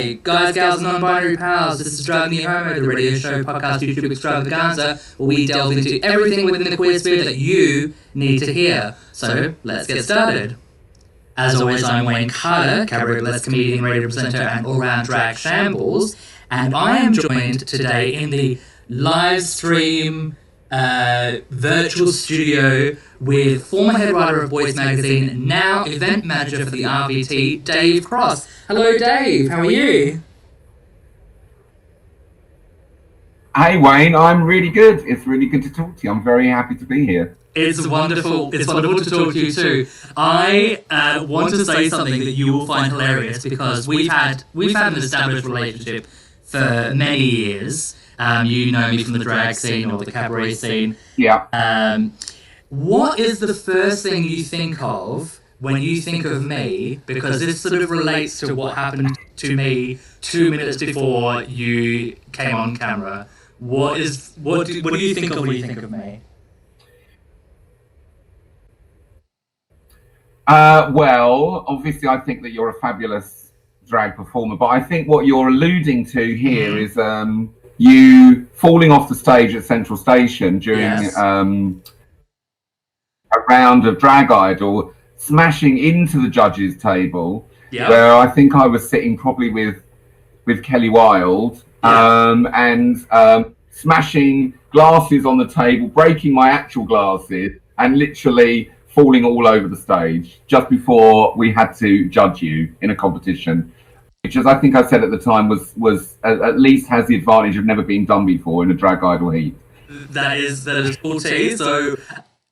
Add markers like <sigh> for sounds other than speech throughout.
Hey, guys, gals, non-binary pals, this is Driving Me Homo, the radio show, podcast, YouTube extravaganza, where we delve into everything within the queer sphere that you need to hear. So, let's get started. As always, I'm Wayne Carter, cabaret burlesque comedian, radio presenter, and all-round drag shambles, and I am joined today in the live stream uh, virtual studio with former head writer of Boyz Magazine, now event manager for the RVT, Dave Cross. Hello, Dave. How are you? Hey Wayne, I'm really good. It's really good to talk to you. I'm very happy to be here. It's wonderful. It's wonderful to talk to you too. I uh, want to say something that you will find hilarious because we've had we've had an established relationship for many years. Um, you know me from the drag scene or the cabaret scene. Yeah. Um, what is the first thing you think of when you think of me? Because this sort of relates to what happened to me two minutes before you came on camera. What is what? Do, what do you think of when you think of me? Uh, well, obviously, I think that you're a fabulous drag performer, but I think what you're alluding to here Mhm. is um, you falling off the stage at Central Station during Yes. um, a round of Drag Idol, smashing into the judges' table, Yeah. where I think I was sitting probably with with Kelly Wilde, Yeah. um, and um, smashing glasses on the table, breaking my actual glasses, and literally falling all over the stage just before we had to judge you in a competition. Which, as I think I said at the time, was was at, at least has the advantage of never being done before in a drag idol heat. That is that is tea. So,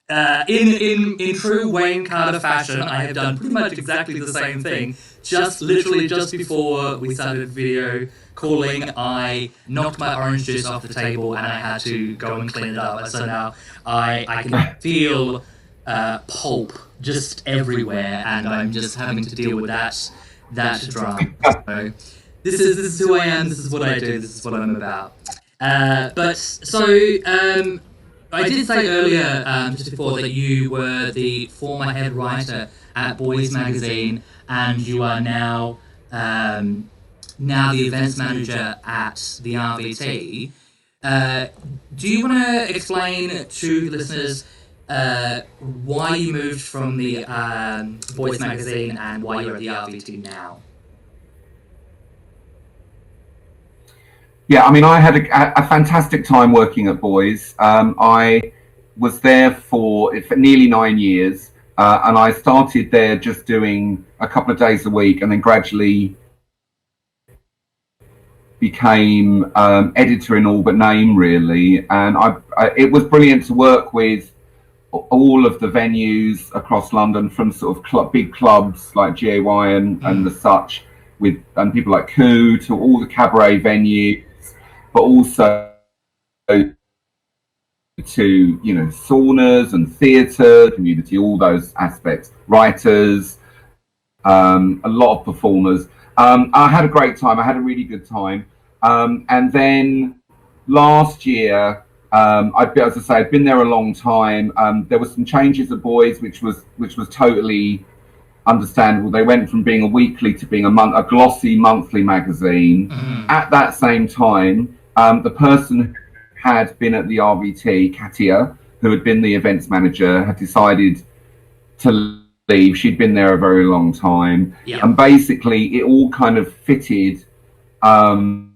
uh, in in in true Wayne Carter fashion, I have done pretty much exactly the same thing. Just literally just before we started video calling, I knocked my orange juice off the table and I had to go and clean it up. So now I I can feel uh, pulp just everywhere, and I'm just having to deal with that that drama. So this is this is who I am. This is what I do. This is what I'm about. Uh, but so um, I did say earlier, um, just before, that you were the former head writer at Boyz Magazine, and you are now um, now the events manager at the RVT. Uh, do you want to explain to listeners uh, why you moved from the um, Boyz Magazine and why you're at the RVT now? Yeah, I mean, I had a, a fantastic time working at Boyz. Um, I was there for, for nearly nine years, uh, and I started there just doing a couple of days a week, and then gradually became um, editor in all but name, really. And I, I, it was brilliant to work with all of the venues across London, from sort of club, big clubs like GAY and, and the such, with and people like Coup to all the cabaret venues but also to you know saunas and theatre community, all those aspects, writers, um, a lot of performers. Um, I had a great time. I had a really good time. Um, and then last year, um, I'd be, as I say, I've been there a long time. Um, there were some changes of Boyz, which was which was totally understandable. They went from being a weekly to being a month, a glossy monthly magazine. At that same time, um, the person who had been at the RVT, Katia, who had been the events manager, had decided to leave. She'd been there a very long time, Yeah. and basically, it all kind of fitted um,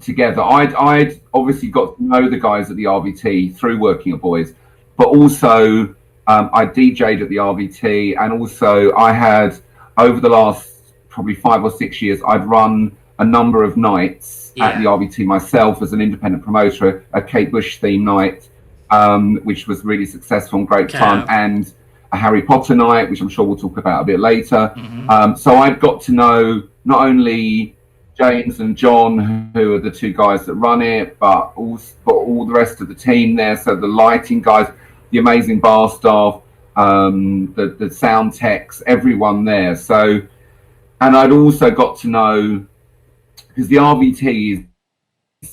together. I'd, I'd obviously got to know the guys at the RVT through working at Boyz, but also um, I DJ'd at the RVT, and also I had over the last probably five or six years, I'd run a number of nights at the RVT myself as an independent promoter, a Kate Bush theme night, um, which was really successful and great Okay. fun, and a Harry Potter night, which I'm sure we'll talk about a bit later. Mhm. Um, so I've got to know not only James and John, who are the two guys that run it, but also but all the rest of the team there. So the lighting guys, the amazing bar staff, um, the the sound techs, everyone there. So, and I'd also got to know because the RVT is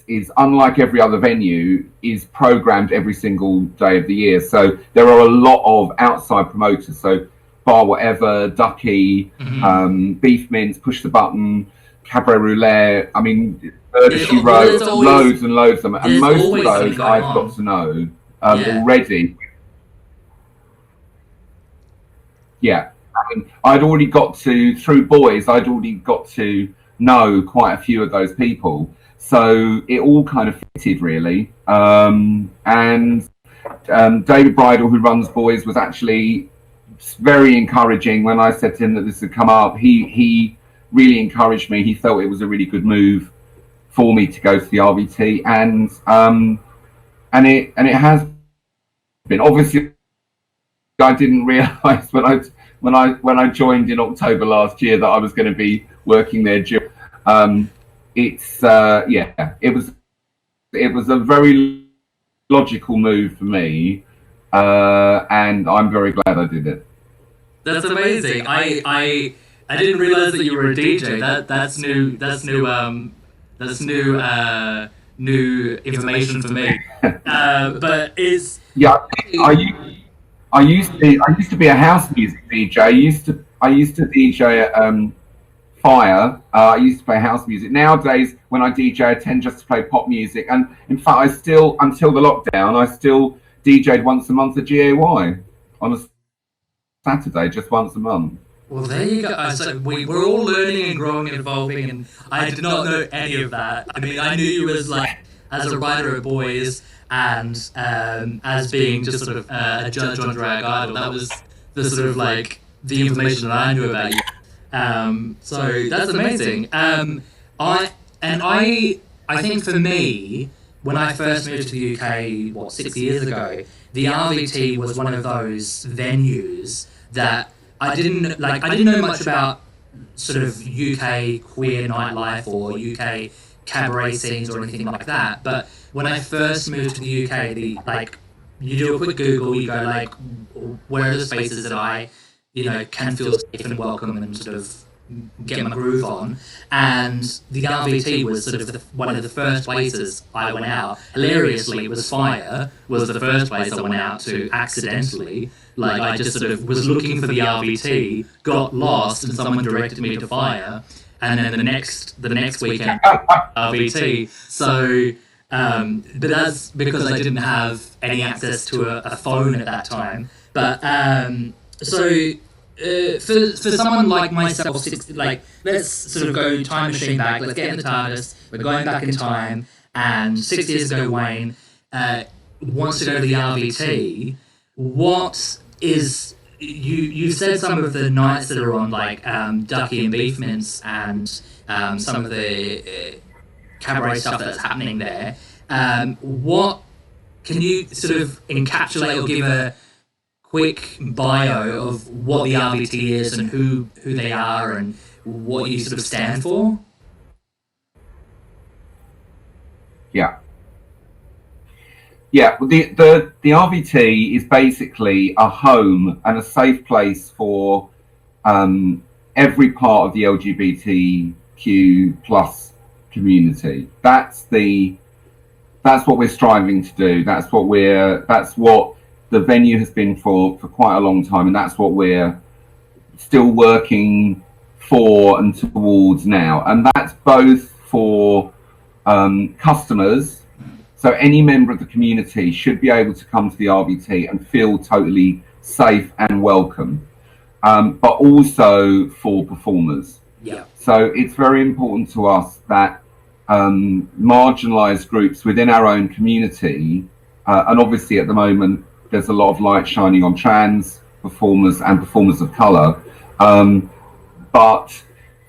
is unlike every other venue is programmed every single day of the year so there are a lot of outside promoters so bar Wotever Duckie Mhm. um, beef mince push the button Cabaret Roulette. I mean, Murder She Wrote, always- loads and loads of them, and most of those I've on. got to know um, Yeah. already. Yeah, I mean, I'd already got to through Boyz. I'd already got to know quite a few of those people, so it all kind of fitted really. Um, and um, David Bridle, who runs Boyz, was actually very encouraging when I said to him that this had come up. He he really encouraged me. He felt it was a really good move for me to go to the RVT, and um, and it and it has been obviously. I didn't <laughs> realise when I when I when I joined in October last year that I was going to be working there. Um, it's uh, yeah, it was it was a very logical move for me, uh, and I'm very glad I did it. That's amazing. I I I didn't realize that you were a DJ. That that's new. That's new. Um, that's new. Uh, new information for me. <laughs> Uh, but is Yeah, I u- I used to be, I used to be a house music DJ. I used to I used to DJ at um, Fire. Uh, I used to play house music. Nowadays, when I DJ, I tend just to play pop music. And in fact, I still until the lockdown, I still DJ'd once a month at GAY on a Saturday, just once a month. Well, there you go. So we we're all learning and growing and evolving, and I did not know any of that. I mean, I knew you as like as a writer of Boyz and um, as being just sort of uh, a judge on Drag Idol. That was the sort of like the information that I knew about you. Um, so that's amazing. Um, I and I I think for me, when I first moved to the UK, what six years ago, the RVT was one of those venues that I didn't like. I didn't know much about sort of UK queer nightlife or UK cabaret scenes or anything like that. But when I first moved to the UK, the like you do a quick Google, you go like, where are the spaces that I, you know, can feel safe and welcome and sort of get my groove on. And the RVT was sort of the, one of the first places I went out. Hilariously, it was Fire was the first place I went out to accidentally. Like I just sort of was looking for the RVT, got lost, and someone directed me to Fire. And then the next the next weekend <laughs> RVT. So, um, but that's because I didn't have any access to a, a phone at that time. But um, so uh, for for someone like myself, like let's sort of go time machine back. Let's get in the TARDIS. We're going back in time, and six years ago, Wayne uh, wants to go to the RVT. What is you you said some of the nights that are on like um, Duckie and Beef and um, some of the uh, cabaret stuff that's happening there. Um, what can you sort of encapsulate or give a quick bio of what the RVT is and who who they are and what you sort of stand for? Yeah. Yeah, the, the, the RVT is basically a home and a safe place for um, every part of the LGBTQ plus community. That's the that's what we're striving to do. That's what we're that's what the venue has been for for quite a long time, and that's what we're still working for and towards now. And that's both for um, customers. So any member of the community should be able to come to the RVT and feel totally safe and welcome, um, but also for performers. Yeah. So it's very important to us that um, marginalised groups within our own community, uh, and obviously at the moment there's a lot of light shining on trans performers and performers of colour, um, but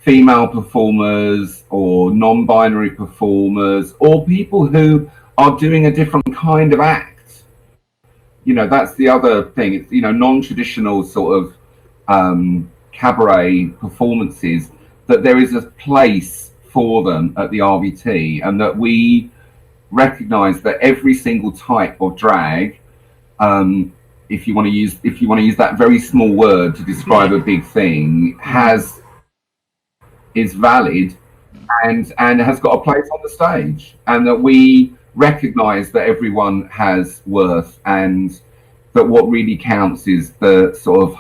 female performers or non-binary performers or people who are doing a different kind of act. You know, that's the other thing. It's you know non-traditional sort of um, cabaret performances that there is a place for them at the RVT, and that we recognise that every single type of drag, um, if you want to use if you want to use that very small word to describe a big thing, has is valid and and has got a place on the stage, and that we recognise that everyone has worth, and that what really counts is the sort of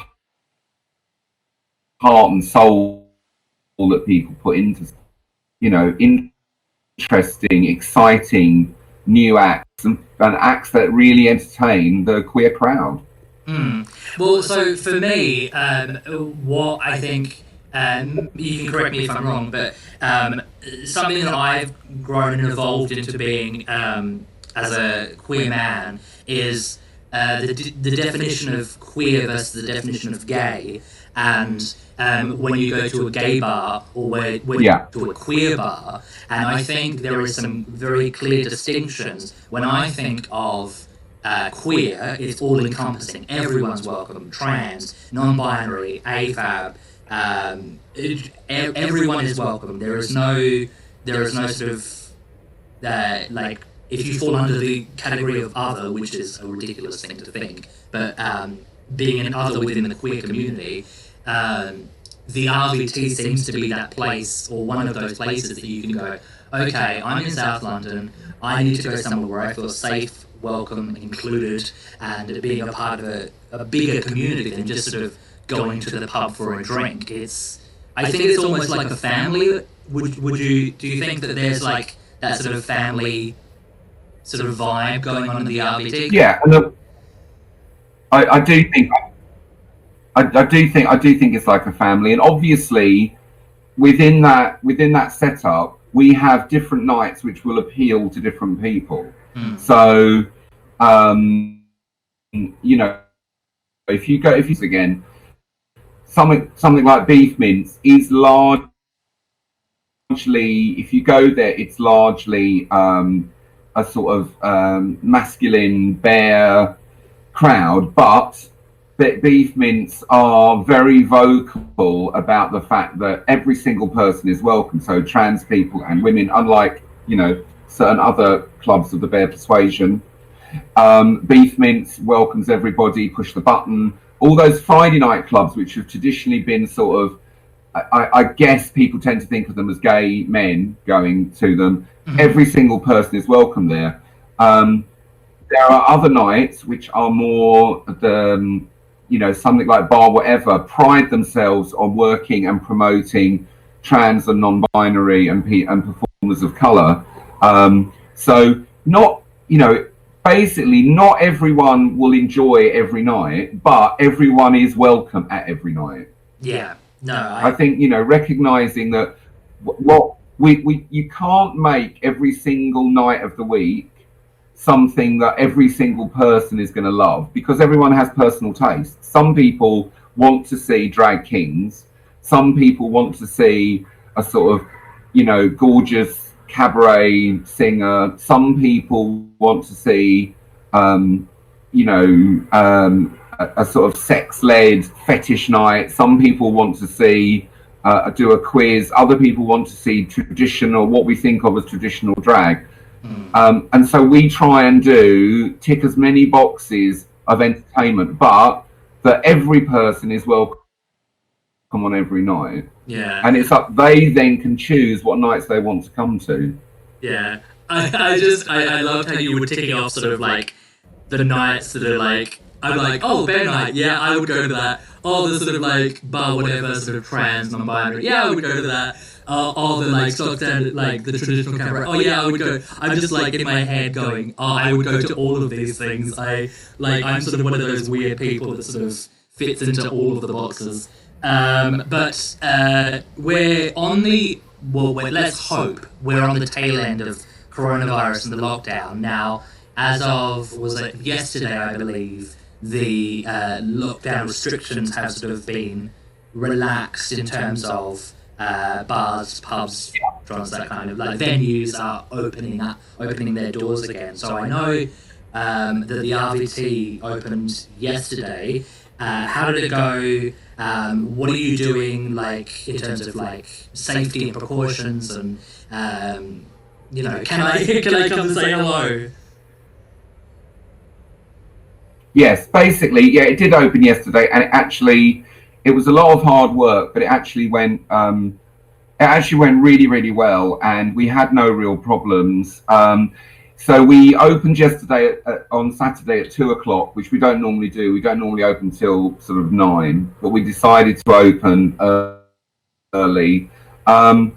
heart and soul that people put into you know, interesting, exciting new acts and, and acts that really entertain the queer crowd. Mm. Well, so for me, um, what I think, um, you can correct me if I'm wrong, but um, something that I've grown and evolved into being um, as a queer man is uh, the, the definition of queer versus the definition of gay. And um, when you go to a gay bar or when, when yeah. you go to a queer bar, and I think there is some very clear distinctions. When I think of uh, queer, it's all encompassing. Everyone's welcome. Trans, non-binary, AFAB. Um, it, everyone is welcome. There is no, there is no sort of uh, like if you fall under the category of other, which is a ridiculous thing to think, but um, being an other within the queer community, um, the RVT seems to be that place or one of those places that you can go, okay, I'm in South London, I need to go somewhere where I feel safe, welcome, included, and being a part of a, a bigger community than just sort of going to the pub for a drink. It's, I think it's almost like a family. Would, would you, do you think that there's like that sort of family sort of vibe going on in the RVT. Yeah, and the, I, I do think I, I do think I do think it's like a family, and obviously within that within that setup, we have different nights which will appeal to different people. Mm. So, um, you know, if you go if you again, something something like beef mince is largely if you go there, it's largely um, a sort of um, masculine bear crowd, but Beef mince are very vocal about the fact that every single person is welcome. So trans people and women, unlike you know certain other clubs of the bear persuasion, um, Beef mince welcomes everybody. Push the button. All those Friday night clubs, which have traditionally been sort of I, I, guess people tend to think of them as gay men going to them. Mm-hmm. Every single person is welcome there. Um, there are other nights which are more the, um, you know, something like Bar Wotever pride themselves on working and promoting trans and non-binary and, and performers of color. Um, so not, you know, basically not everyone will enjoy every night, but everyone is welcome at every night. Yeah. No, I, I think you know recognizing that what we, we you can't make every single night of the week something that every single person is going to love because everyone has personal taste. Some people want to see drag kings. Some people want to see a sort of, you know, gorgeous cabaret singer. Some people want to see, um, you know, um, a, a sort of sex-led fetish night. Some people want to see uh, do a quiz. Other people want to see traditional, what we think of as traditional drag. Mm. Um, and so we try and do tick as many boxes of entertainment, but that every person is welcome on every night. Yeah. And it's up, they then can choose what nights they want to come to. Yeah. I, I just, I, I loved how you were ticking off sort of like the nights that are like I'm like, oh, bear night, yeah, I would go to that. Oh, the sort of like bar, whatever, sort of trans, non-binary, yeah, I would go to that. Uh, all the like stock standard, like the traditional cabaret. Oh yeah, I would go. I'm just like in my head going, oh, I would go to all of these things. I like, I'm sort of one of those weird people that sort of fits into all of the boxes. Um, but uh, we're on the well, let's hope we're on the tail end of coronavirus and the lockdown now. As of was it yesterday, I believe the uh, lockdown restrictions have sort of been relaxed in terms of uh, bars, pubs, restaurants, that kind of like venues are opening up, opening their doors again. So I know um, that the RVT opened yesterday. Uh, how did it go? Um, what are you doing, like in terms of like safety and precautions, and um, you know, can I <laughs> can I come and say hello? Yes, basically, yeah, it did open yesterday, and it actually it was a lot of hard work, but it actually went um, it actually went really, really well, and we had no real problems. Um, so we opened yesterday at, at, on Saturday at two o'clock, which we don't normally do. We don't normally open till sort of nine, but we decided to open early. Um,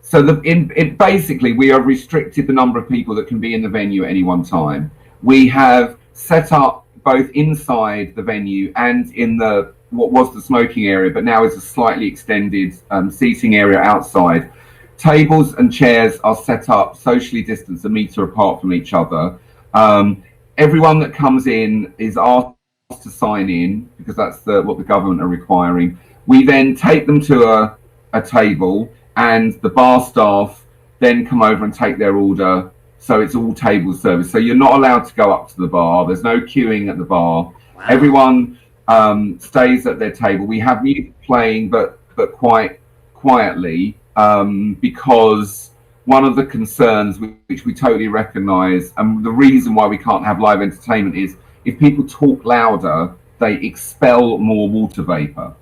so the in it basically we are restricted the number of people that can be in the venue at any one time. We have set up both inside the venue and in the what was the smoking area, but now is a slightly extended um, seating area outside. Tables and chairs are set up socially distanced a meter apart from each other. Um, everyone that comes in is asked to sign in because that's the, what the government are requiring. We then take them to a, a table and the bar staff then come over and take their order. So it's all table service. So you're not allowed to go up to the bar. There's no queuing at the bar. Wow. Everyone um, stays at their table. We have music playing, but but quite quietly um, because one of the concerns which, we totally recognise and the reason why we can't have live entertainment is if people talk louder, they expel more water vapour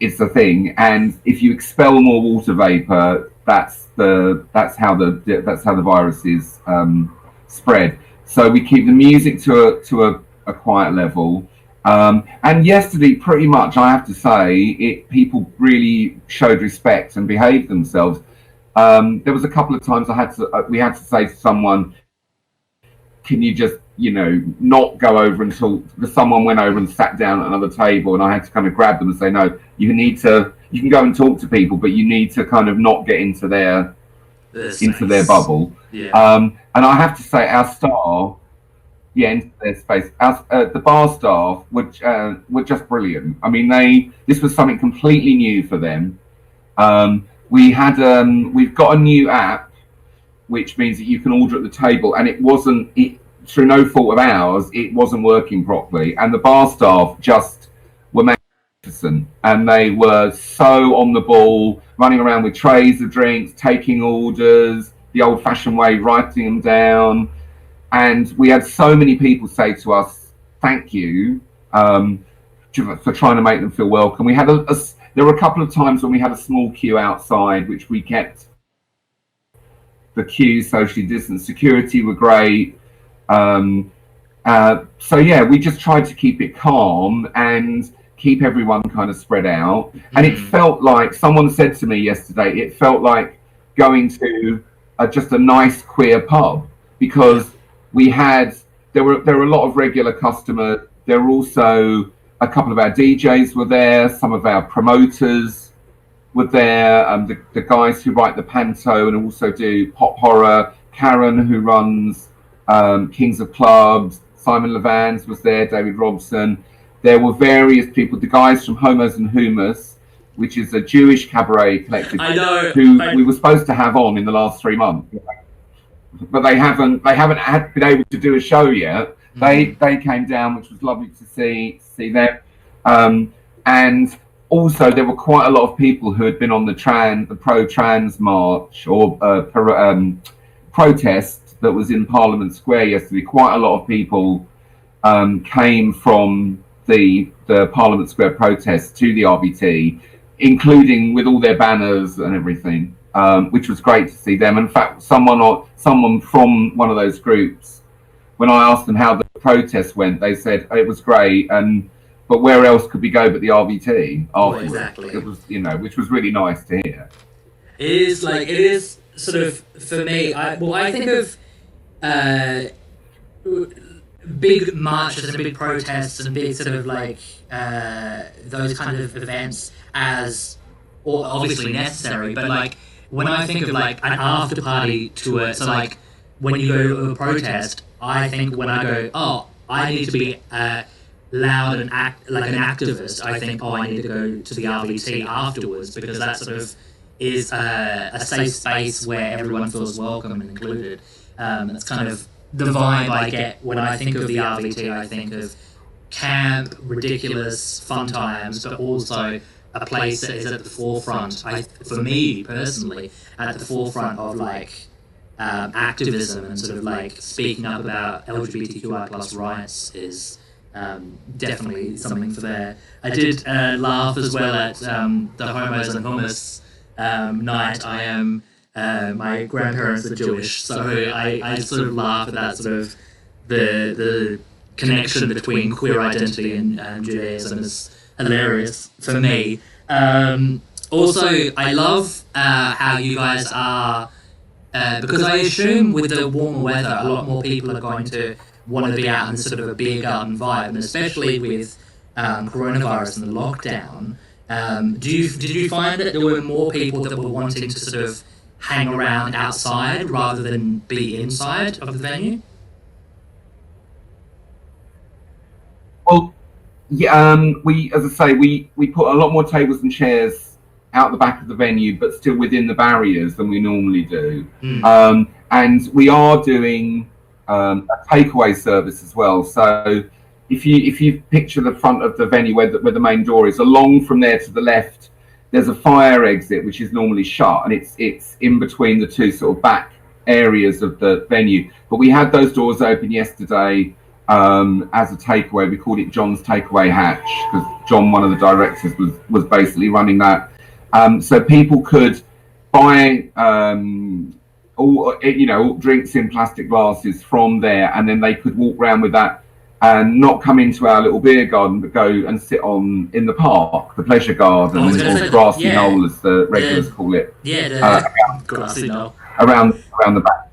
it's the thing. And if you expel more water vapor, that's the that's how the that's how the virus is um, spread. So we keep the music to a to a, a quiet level. Um, and yesterday, pretty much, I have to say, it people really showed respect and behaved themselves. Um, there was a couple of times I had to uh, we had to say to someone, "Can you just you know not go over until someone went over and sat down at another table?" And I had to kind of grab them and say, "No, you need to you can go and talk to people, but you need to kind of not get into their This into their bubble." Yeah. Um, and I have to say, our staff, yeah, into their space. Our, uh, the bar staff which uh, were just brilliant. I mean, they this was something completely new for them. Um, we had um, we've got a new app, which means that you can order at the table, and it wasn't it through no fault of ours, it wasn't working properly, and the bar staff just were magnificent, and they were so on the ball, running around with trays of drinks, taking orders the old fashioned way, writing them down. And we had so many people say to us, thank you um, for trying to make them feel welcome. We had a, a there were a couple of times when we had a small queue outside, which we kept the queue socially distanced. Security were great. Um, uh, so yeah, we just tried to keep it calm and keep everyone kind of spread out. And it Mhm. felt like someone said to me yesterday, it felt like going to uh, just a nice queer pub because we had there were there were a lot of regular customers. There were also a couple of our DJs were there. Some of our promoters were there. Um, the, the guys who write the panto and also do pop horror. Karen, who runs um, Kings of Clubs. Simon Levans was there. David Robson. There were various people. The guys from Homos and Hummus, which is a Jewish cabaret collective I know. who I- we were supposed to have on in the last three months, but they haven't. They haven't had, been able to do a show yet. They Mm-hmm. they came down, which was lovely to see see them, um, and also there were quite a lot of people who had been on the trans the pro trans march or uh, pro, um, protest that was in Parliament Square yesterday. Quite a lot of people um, came from the the Parliament Square protest to the RVT, including with all their banners and everything, um, which was great to see them. In fact, someone or someone from one of those groups, when I asked them how the protest went, they said it was great, and but where else could we go but the RVT afterwards? exactly. It was you know, which was really nice to hear. It is like it is sort of for me. I well, I think of uh, big marches and big protests and big sort of like uh, those kind of events as or obviously necessary. But like when I think of like an after party to it, so like when you go to a protest, I think when I go, oh, I need to be. Uh, loud and act like an activist, I think, oh, I need to go to the RVT afterwards because that sort of is uh, a safe space where everyone feels welcome and included. Um, it's kind of the vibe I get when I think of the RVT. I think of camp, ridiculous, fun times, but also a place that is at the forefront. I, for me personally, at the forefront of like um, activism and sort of like speaking up about LGBTQI plus rights is um, definitely something for there. I did uh, laugh as well at um, the homos and hummus um, night. I am uh, my grandparents are Jewish, so I, I sort of laugh at that sort of the the connection between queer identity and, and Judaism is hilarious for me. Um, also, I love uh, how you guys are, uh, because I assume with the warmer weather, a lot more people are going to want to be out in sort of a beer garden vibe, and especially with um, coronavirus and the lockdown. Um, do you did you find that there were more people that were wanting to sort of hang around outside rather than be inside of the venue? Well, yeah, um, we, as I say, we, we put a lot more tables and chairs out the back of the venue, but still within the barriers than we normally do. Mm. Um, and we are doing um, a takeaway service as well. So if you if you picture the front of the venue where the, where the main door is, along from there to the left, there's a fire exit which is normally shut, and it's it's in between the two sort of back areas of the venue. But we had those doors open yesterday um, as a takeaway. We called it John's Takeaway Hatch because John, one of the directors, was was basically running that. Um, so people could buy um, all you know drinks in plastic glasses from there, and then they could walk around with that and not come into our little beer garden, but go and sit on in the park, the pleasure garden, or gonna grassy yeah. knoll as the regulars Yeah. call it Yeah, the Uh, grassy knoll. around around the back.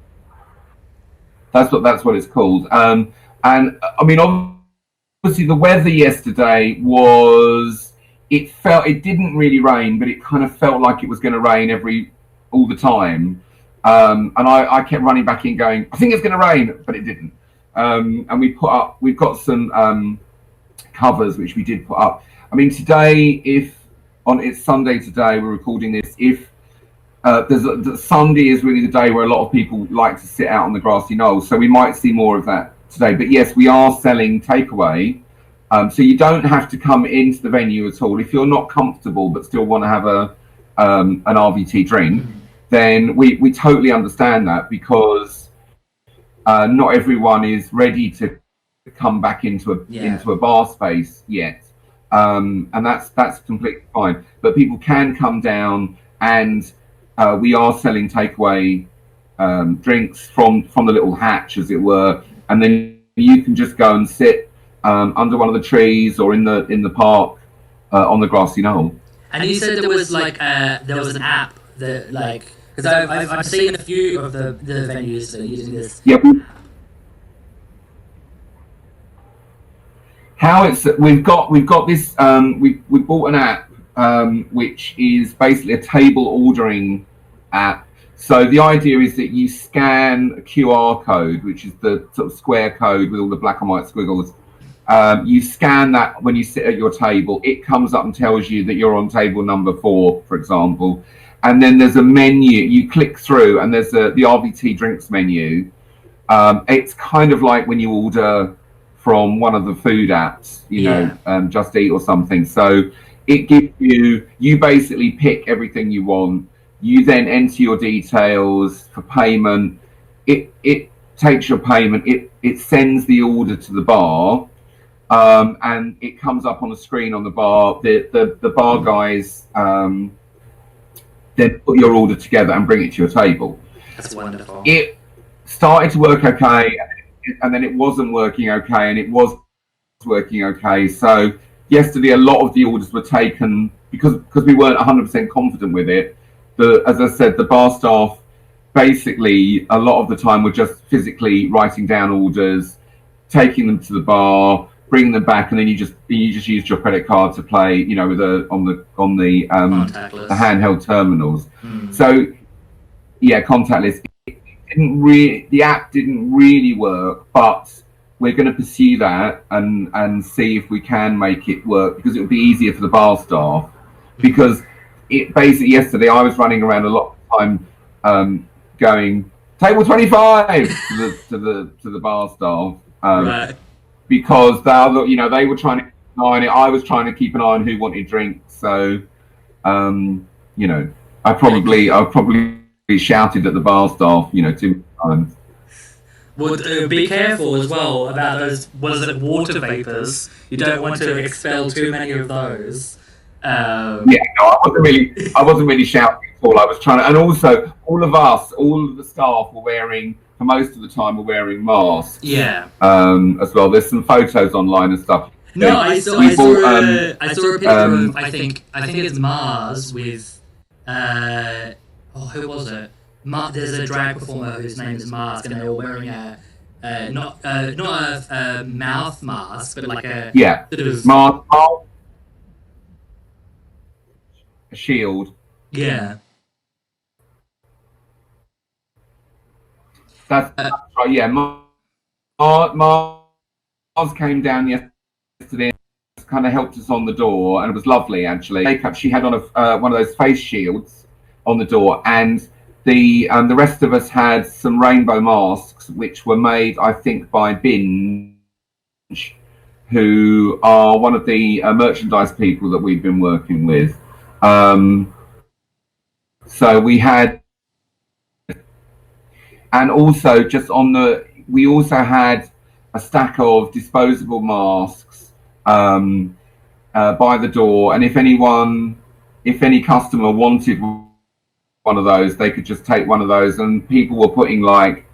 That's what that's what it's called. Um, and I mean, obviously, the weather yesterday was. It felt it didn't really rain, but it kind of felt like it was going to rain every all the time. Um, and I, I kept running back in, going, "I think it's going to rain," but it didn't. Um, and we put up, we've got some um, covers which we did put up. I mean, today, if on it's Sunday today, we're recording this. If uh, there's a, Sunday is really the day where a lot of people like to sit out on the grassy knoll, so we might see more of that today. But yes, we are selling takeaway, um, so you don't have to come into the venue at all if you're not comfortable but still want to have a um, an RVT drink. Then we we totally understand that because uh, not everyone is ready to come back into a Yeah. into a bar space yet, um, and that's that's completely fine. But people can come down and uh, we are selling takeaway um, drinks from from the little hatch, as it were, and then you can just go and sit um, under one of the trees or in the in the park uh, on the grassy knoll. And you said there was like uh, there was an app that like because I've, I've I've seen a few of the, the venues that are using this. We- How it's we've got we've got this um, we we bought an app um, which is basically a table ordering app. So the idea is that you scan a QR code, which is the sort of square code with all the black and white squiggles. Um, you scan that when you sit at your table. It comes up and tells you that you're on table number four, for example. And then there's a menu. You click through, and there's a, the RVT drinks menu. Um, it's kind of like when you order from one of the food apps, you Yeah. know, um, Just Eat or something. So it gives you, you basically pick everything you want. You then enter your details for payment. It it takes your payment. It it sends the order to the bar, um, and it comes up on the screen on the bar. The the, the bar guys um, then put your order together and bring it to your table That's wonderful. it started to work okay and then it wasn't working okay and it was working okay so yesterday a lot of the orders were taken because because we weren't 100% confident with it the as i said the bar staff basically a lot of the time were just physically writing down orders taking them to the bar bringing them back and then you just you just used your credit card to play you know with a on the on the um the handheld terminals Hmm. so, yeah, contactless. It didn't really, the app didn't really work, but we're going to pursue that and and see if we can make it work because it would be easier for the bar staff. Because it basically yesterday I was running around a lot of time, um, going table twenty five <laughs> to the to the to the bar staff. Um, right. because they are, you know, they were trying to keep an eye on it. I was trying to keep an eye on who wanted drinks. So, um, you know, I probably, I probably shouted at the bar staff, you know, too many times. Well, uh, be careful as well about those. Was it water vapors? You don't want to expel too many of those. Um, Yeah, no, I wasn't really, I wasn't really shouting at all. I was trying to, and also all of us, all of the staff were wearing, for most of the time, were wearing masks yeah. um, as well. There's some photos online and stuff. No, I saw, I saw, bought, a, um, I saw a picture um, of I think I think it's Mars with uh oh who was it? Mar- there's a drag performer whose name is Mars, and they're all wearing a uh, not uh, not a, a mouth mask, but like a Yeah, sort of Mars, Mars, a shield. yeah. That's, Uh, that's right. Yeah, Mars, Mars came down yesterday. Kind of helped us on the door, and it was lovely actually. Makeup. She had on a uh, one of those face shields on the door, and the um, the rest of us had some rainbow masks, which were made, I think, by Binge, who are one of the uh, merchandise people that we've been working with. Um, so we had and also just on the we also had a stack of disposable masks um, uh, by the door. And if anyone if any customer wanted one of those they could just take one of those. And people were putting like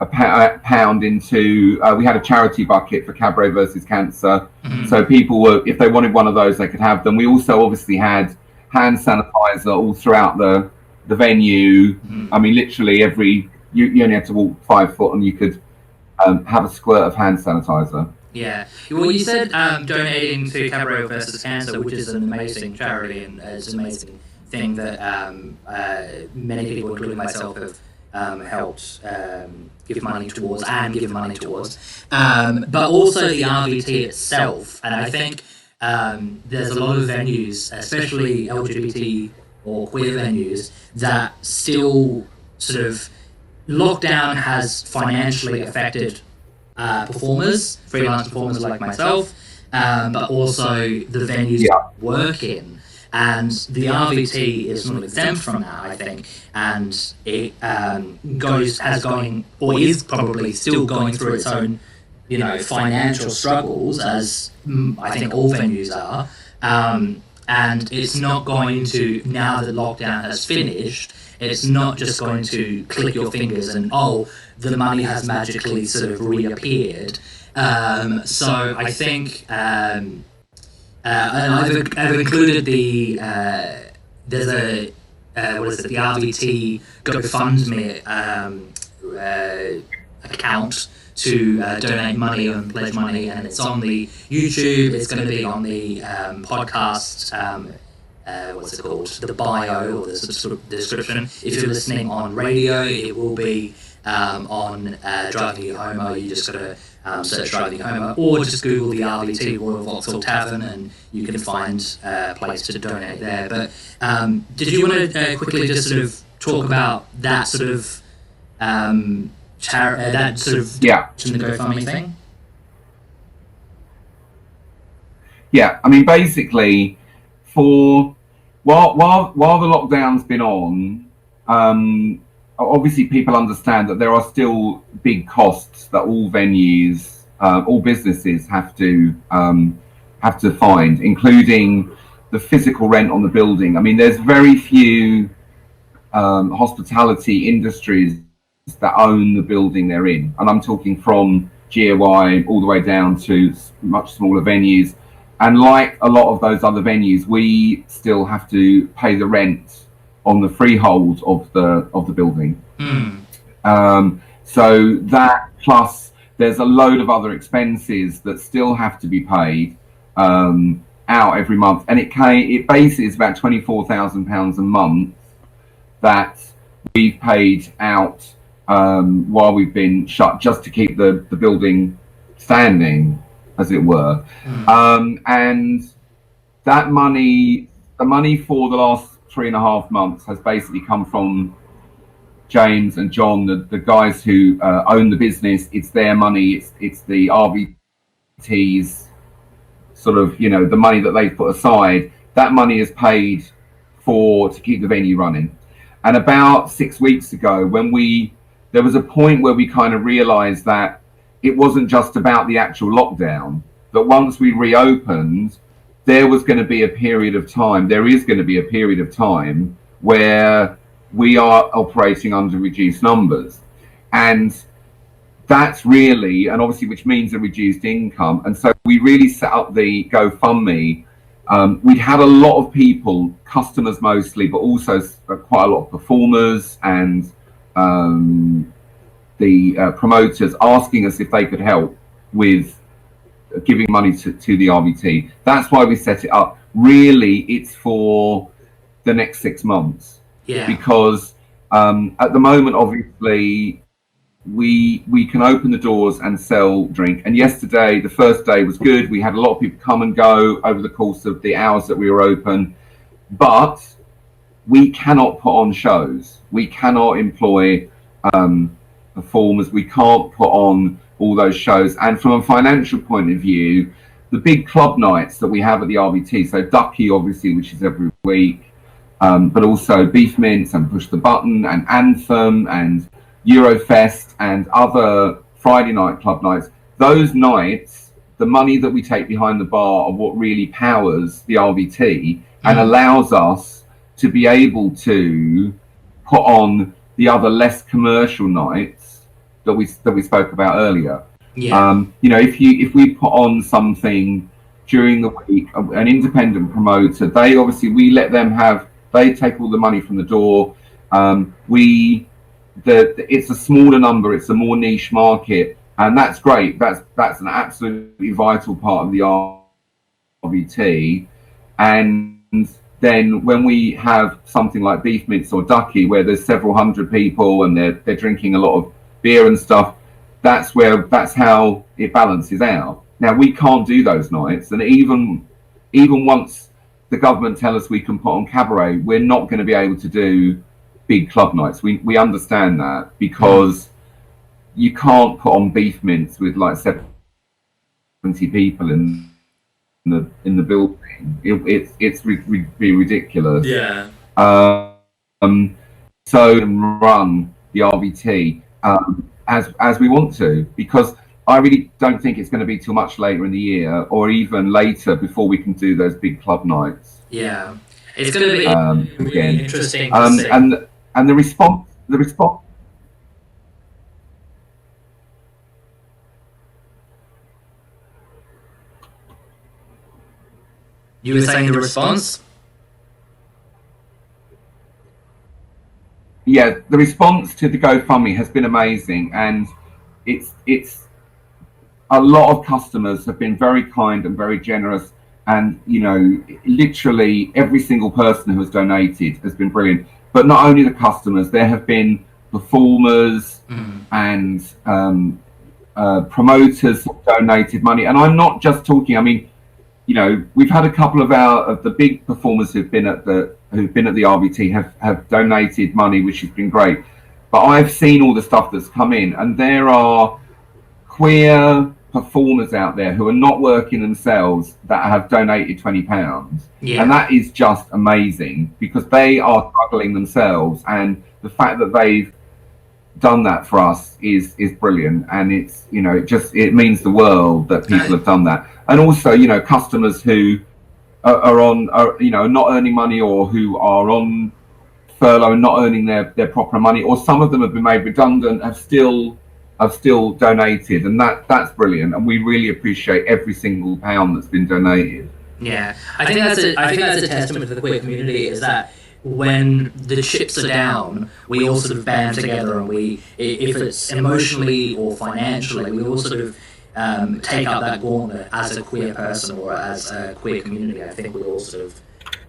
a pa- a pound into uh, we had a charity bucket for cabaret versus cancer. Mhm. so people were if they wanted one of those they could have them. We also obviously had hand sanitizer all throughout the the venue Mhm. I mean, literally every you, you only had to walk five foot and you could um, have a squirt of hand sanitizer. Yeah. Well, you said um, donating to Cabaret versus Cancer, which is an amazing charity and it's an amazing thing that um, uh, many people, including myself, have um, helped um, give money towards and give money towards. Um, but also the RVT itself, and I think um, there's a lot of venues, especially LGBT or queer venues, that still sort of lockdown has financially affected uh, performers, freelance performers like myself, um, but also the venues Yeah. work in. And the RVT is not exempt from that, I think, and it um, goes has going or is probably still going through its own, you know, financial struggles as mm, I think all venues are. Um, and it's not going to now that lockdown has finished. It's not just going to click your fingers and oh, the money has magically sort of reappeared. Um, so I think, um, uh, and I've, I've included the uh, there's a uh, what is it the RVT GoFundMe um, uh, account to uh, donate money and pledge money, and it's on the YouTube. It's going to be on the um, podcast. Um, uh, what's it called? The bio or the of description. If you're listening on radio, it will be um, on uh, Driving You Homo. You just got to um, search Driving Homo, or just Google the RVT Royal Vauxhall Tavern, and you can find a place to donate there. But um, did you want to uh, quickly just sort of talk about that sort of um, char- uh, that sort of Yeah, in the GoFundMe thing? yeah. I mean, basically, for while while while the lockdown's been on, um, obviously people understand that there are still big costs that all venues, uh, all businesses have to um, have to find, including the physical rent on the building. I mean, there's very few um, hospitality industries that own the building they're in, and I'm talking from GOI all the way down to much smaller venues. And like a lot of those other venues, we still have to pay the rent on the freehold of the of the building. Hmm. Um, so that plus there's a load of other expenses that still have to be paid um, out every month, and it ca- it bases about twenty four thousand pounds a month that we've paid out um, while we've been shut, just to keep the the building standing, as it were. Um, and that money, the money for the last three and a half months, has basically come from James and John, the, the guys who uh, own the business. It's their money. It's it's the RVT's sort of you know the money that they've put aside. That money is paid for to keep the venue running. And about six weeks ago, when we there was a point where we kind of realised that it wasn't just about the actual lockdown. That once we reopened, there was going to be a period of time. There is going to be a period of time where we are operating under reduced numbers, and that's really, and obviously, which means a reduced income. And so we really set up the GoFundMe. Um, we'd had a lot of people, customers mostly, but also quite a lot of performers and um, the uh, promoters asking us if they could help with giving money to, to the RVT. That's why we set it up. Really, it's for the next six months. Yeah. Because um, at the moment, obviously, we we can open the doors and sell drink. And yesterday, the first day was good. We had a lot of people come and go over the course of the hours that we were open, but we cannot put on shows. We cannot employ um, performers. We can't put on all those shows. And from a financial point of view, the big club nights that we have at the RVT, so Duckie, obviously, which is every week, um, but also Beef Mince and Push the Button and Anthem and Eurofest and other Friday night club nights, those nights, the money that we take behind the bar are what really powers the RVT and allows us to be able to put on the other less commercial nights that we that we spoke about earlier. Yeah. Um, you know, if you if we put on something during the week, an independent promoter, they obviously we let them have they take all the money from the door. Um, we the, it's a smaller number, it's a more niche market, and that's great. That's that's an absolutely vital part of the RVT. And then when we have something like beef mince or Duckie, where there's several hundred people and they're they're drinking a lot of beer and stuff, that's where that's how it balances out. Now we can't do those nights, and even even once the government tell us we can put on cabaret, we're not going to be able to do big club nights. We we understand that because you can't put on beef mince with like seventy people in the in the building. It, it's it's re, re, be ridiculous. Yeah. Um. So run the RVT um, as as we want to because I really don't think it's going to be too much later in the year or even later before we can do those big club nights. Yeah, it's going to be um, really again. interesting. Um, and and the response the response You were saying the response? Yeah, the response to the GoFundMe has been amazing, and it's it's a lot of customers have been very kind and very generous, and you know, literally every single person who has donated has been brilliant but not only the customers, there have been performers mm. and um, uh, promoters donated money. And I'm not just talking. I mean, you know, we've had a couple of our of the big performers who've been at the who've been at the RVT have have donated money, which has been great. But I've seen all the stuff that's come in, and there are queer performers out there who are not working themselves that have donated 20 pounds yeah. and that is just amazing because they are struggling themselves and the fact that they've done that for us is is brilliant and it's you know it just it means the world that people have done that and also you know customers who are, are on are you know not earning money or who are on furlough and not earning their their proper money or some of them have been made redundant have still have still donated, and that that's brilliant. And we really appreciate every single pound that's been donated. Yeah, I think that's a I think that's a testament to the queer community is that when the chips are down, we all sort of band together, and we if it's emotionally or financially, we all sort of um, take up that gauntlet as a queer person or as a queer community. I think we all sort of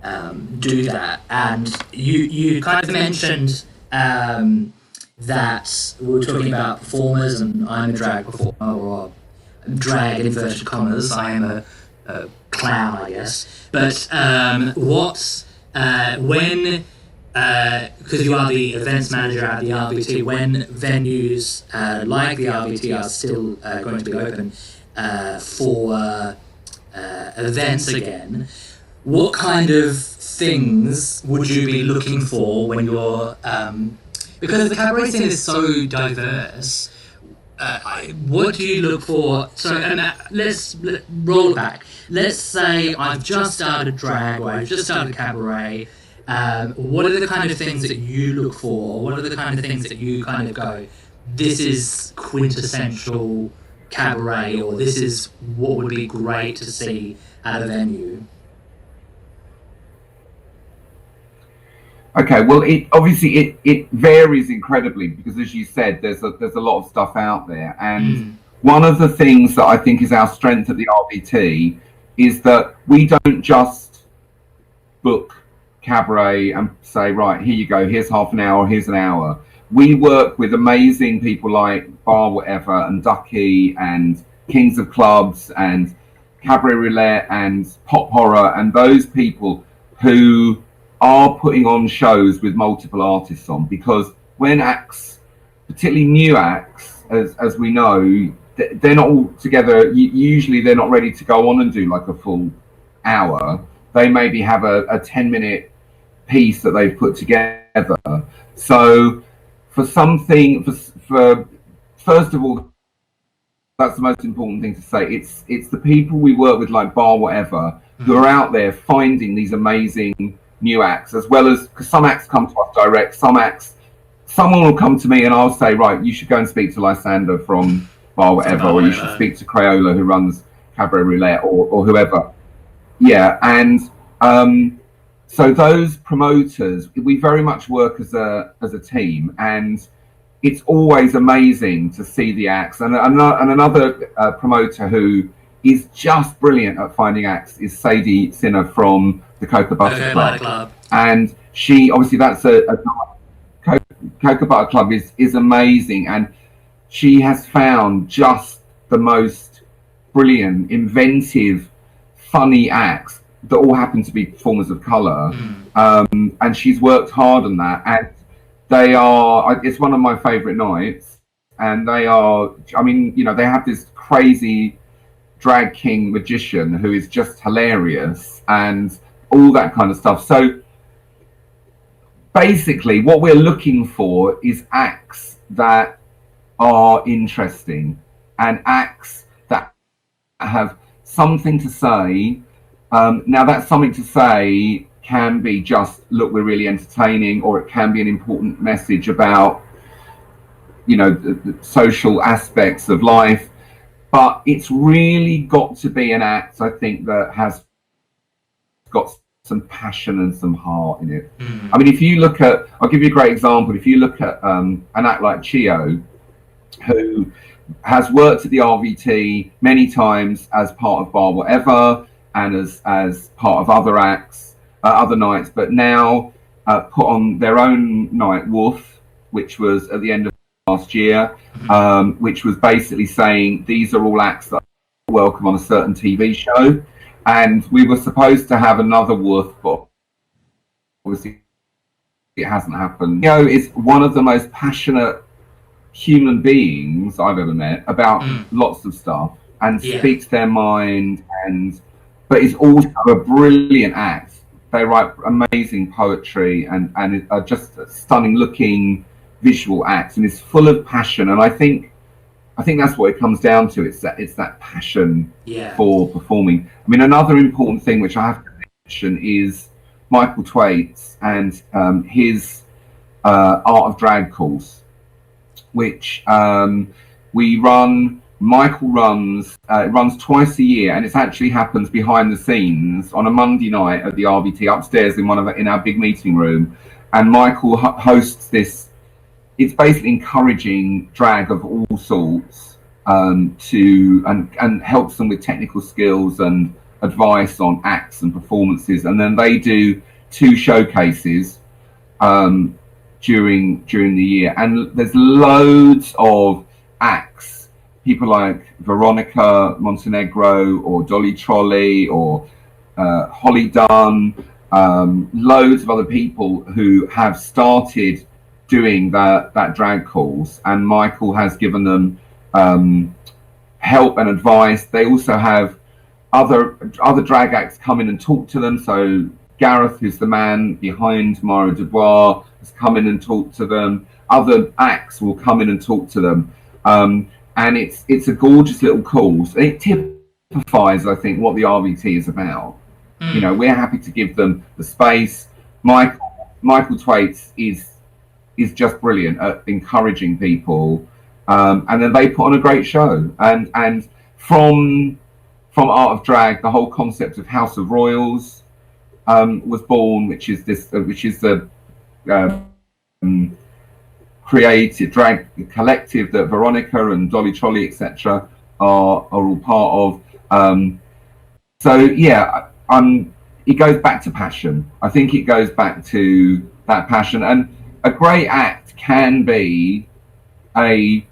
um, do that. And you you kind of mentioned. Um, that we were talking about performers, and I'm a drag performer, or drag in inverted commas. I am a, a clown, I guess. But um, what uh, when because uh, you are the events manager at the RVT, when venues uh, like the RVT are still uh, going to be open uh, for uh, events again, what kind of things would you be looking for when you're um, because the cabaret scene is so diverse. Uh, what do you look for? So, and let's let, roll back. Let's say I've just started drag or I've just started cabaret. Um, what are the kind of things that you look for? What are the kind of things that you kind of go? this is quintessential cabaret, or this is what would be great to see at a venue? Okay, well, it obviously it, it varies incredibly because, as you said, there's a there's a lot of stuff out there, and Mm. one of the things that I think is our strength at the RVT is that we don't just book cabaret and say, right, here you go, here's half an hour, here's an hour. We work with amazing people like Bar Wotever and Duckie and Kings of Clubs and Cabaret Roulette and Pop Horror and those people who are putting on shows with multiple artists on because when acts, particularly new acts, as, as we know, they're not all together. Usually, they're not ready to go on and do like a full hour. They maybe have a, a 10 minute piece that they've put together. So, for something, for, for first of all, that's the most important thing to say. It's it's the people we work with, like Bar Wotever, who are out there finding these amazing new acts, as well as because some acts come to us direct, some acts, someone will come to me and I'll say, right, you should go and speak to Lysander from Bar Wotever, or you should speak to Crayola who runs Cabaret Roulette, or, or whoever. Yeah, and um, so those promoters, we very much work as a as a team, and it's always amazing to see the acts. And, and, and another uh, promoter who is just brilliant at finding acts is Sadie Sinner from the Cocoa Butter Okay, Club Club. and she obviously that's a, a Co- Cocoa Butter Club is is amazing, and she has found just the most brilliant, inventive, funny acts that all happen to be performers of color, Mm. um, and she's worked hard on that, and they are, it's one of my favorite nights, and they are. I mean, you know, they have this crazy drag king magician who is just hilarious and all that kind of stuff. So basically, what we're looking for is acts that are interesting and acts that have something to say. Um, now, that something to say can be just, look, we're really entertaining, or it can be an important message about, you know, the, the social aspects of life. But it's really got to be an act, I think, that has got some passion and some heart in it. Mm. I mean, if you look at, I'll give you a great example. If you look at um, an act like Chio, who has worked at the RVT many times as part of Bar Wotever and as as part of other acts, uh, other nights, but now uh, put on their own night, Wolf, which was at the end of last year, um, which was basically saying these are all acts that are welcome on a certain TV show. And we were supposed to have another Wolf, but obviously it hasn't happened. Leo is one of the most passionate human beings I've ever met about Mm. lots of stuff and Yeah. speaks their mind and but is also a brilliant act. They write amazing poetry and and are just stunning looking visual acts and is full of passion and I think I think that's what it comes down to. It's that it's that passion Yeah. for performing. I mean, another important thing which I have to mention is Michael Twaits and um, his uh, Art of Drag course, which um, we run. Michael runs. Uh, it runs twice a year, and it actually happens behind the scenes on a Monday night at the RVT upstairs in one of in our big meeting room. And Michael ho- hosts this. It's basically encouraging drag of all sorts um, to and and helps them with technical skills and advice on acts and performances, and then they do two showcases um, during during the year, and there's loads of acts. People like Veronica Montenegro or Dolly Trolley or uh, Holly Dunn, um, loads of other people who have started doing that that drag course, and Michael has given them um, help and advice. They also have other other drag acts come in and talk to them. So Gareth, who's the man behind Mara Dubois, has come in and talked to them. Other acts will come in and talk to them, um, and it's it's a gorgeous little course. And it typifies, I think, what the RVT is about. Mm. You know, we're happy to give them the space. Michael Michael Twaits is is just brilliant at encouraging people, um, and then they put on a great show. And and from from Art of Drag, the whole concept of House of Royals um, was born, which is this, uh, which is the um, creative drag collective that Veronica and Dolly Trolley, etc., are are all part of. Um, so yeah, um, it goes back to passion. I think it goes back to that passion, and a great act can be a,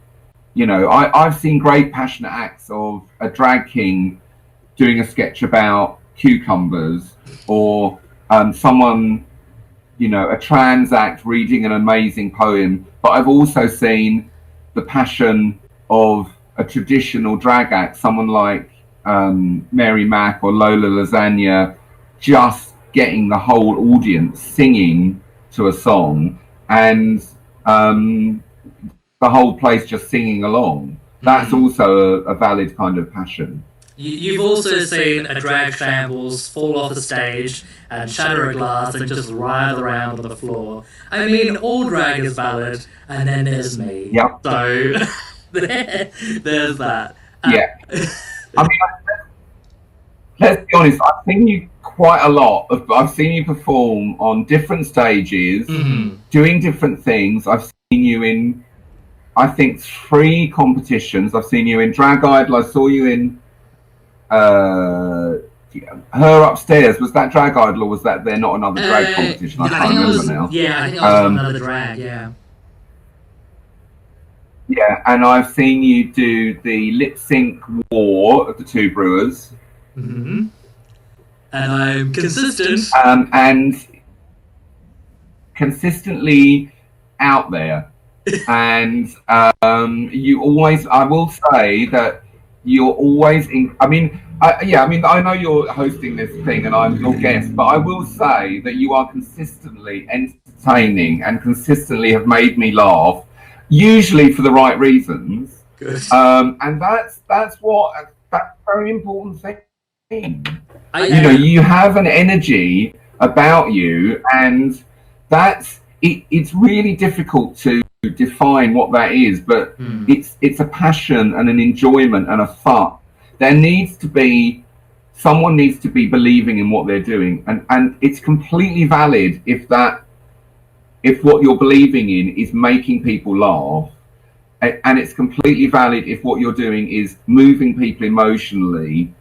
you know, I, I've seen great passionate acts of a drag king doing a sketch about cucumbers or um, someone, you know, a trans act reading an amazing poem. But I've also seen the passion of a traditional drag act, someone like um, Mary Mack or Lola Lasagne, just getting the whole audience singing to a song and um, the whole place just singing along. That's Mhm. also a, a valid kind of passion. You- You've also seen a drag shambles fall off the stage and shatter a glass and just writhe around on the floor. I mean, all drag is valid, and then there's me. Yep. So <laughs> there, there's that. Uh, Yeah. I mean, let's be honest. I've seen you quite a lot. Of, I've seen you perform on different stages, mhm. doing different things. I've seen you in, I think, three competitions. I've seen you in Drag Idol. I saw you in uh, her upstairs. Was that Drag Idol or was that there not another drag Uh, competition? I I can't remember was, now. Yeah, I think I was Um, another drag. Yeah. Yeah, and I've seen you do the lip sync war of the two brewers. hmm And I'm consistent. um, and consistently out there. <laughs> and um, you always, I will say that you're always in. I mean, I, yeah, I mean, I know you're hosting this thing and I'm your guest, but I will say that you are consistently entertaining and consistently have made me laugh, usually for the right reasons. Good. Um, and that's that's what that's a very important thing I, you know you have an energy about you and that's it, it's really difficult to define what that is but Hmm. it's it's a passion and an enjoyment and a fun there needs to be someone needs to be believing in what they're doing and and it's completely valid if that if what you're believing in is making people laugh and it's completely valid if what you're doing is moving people emotionally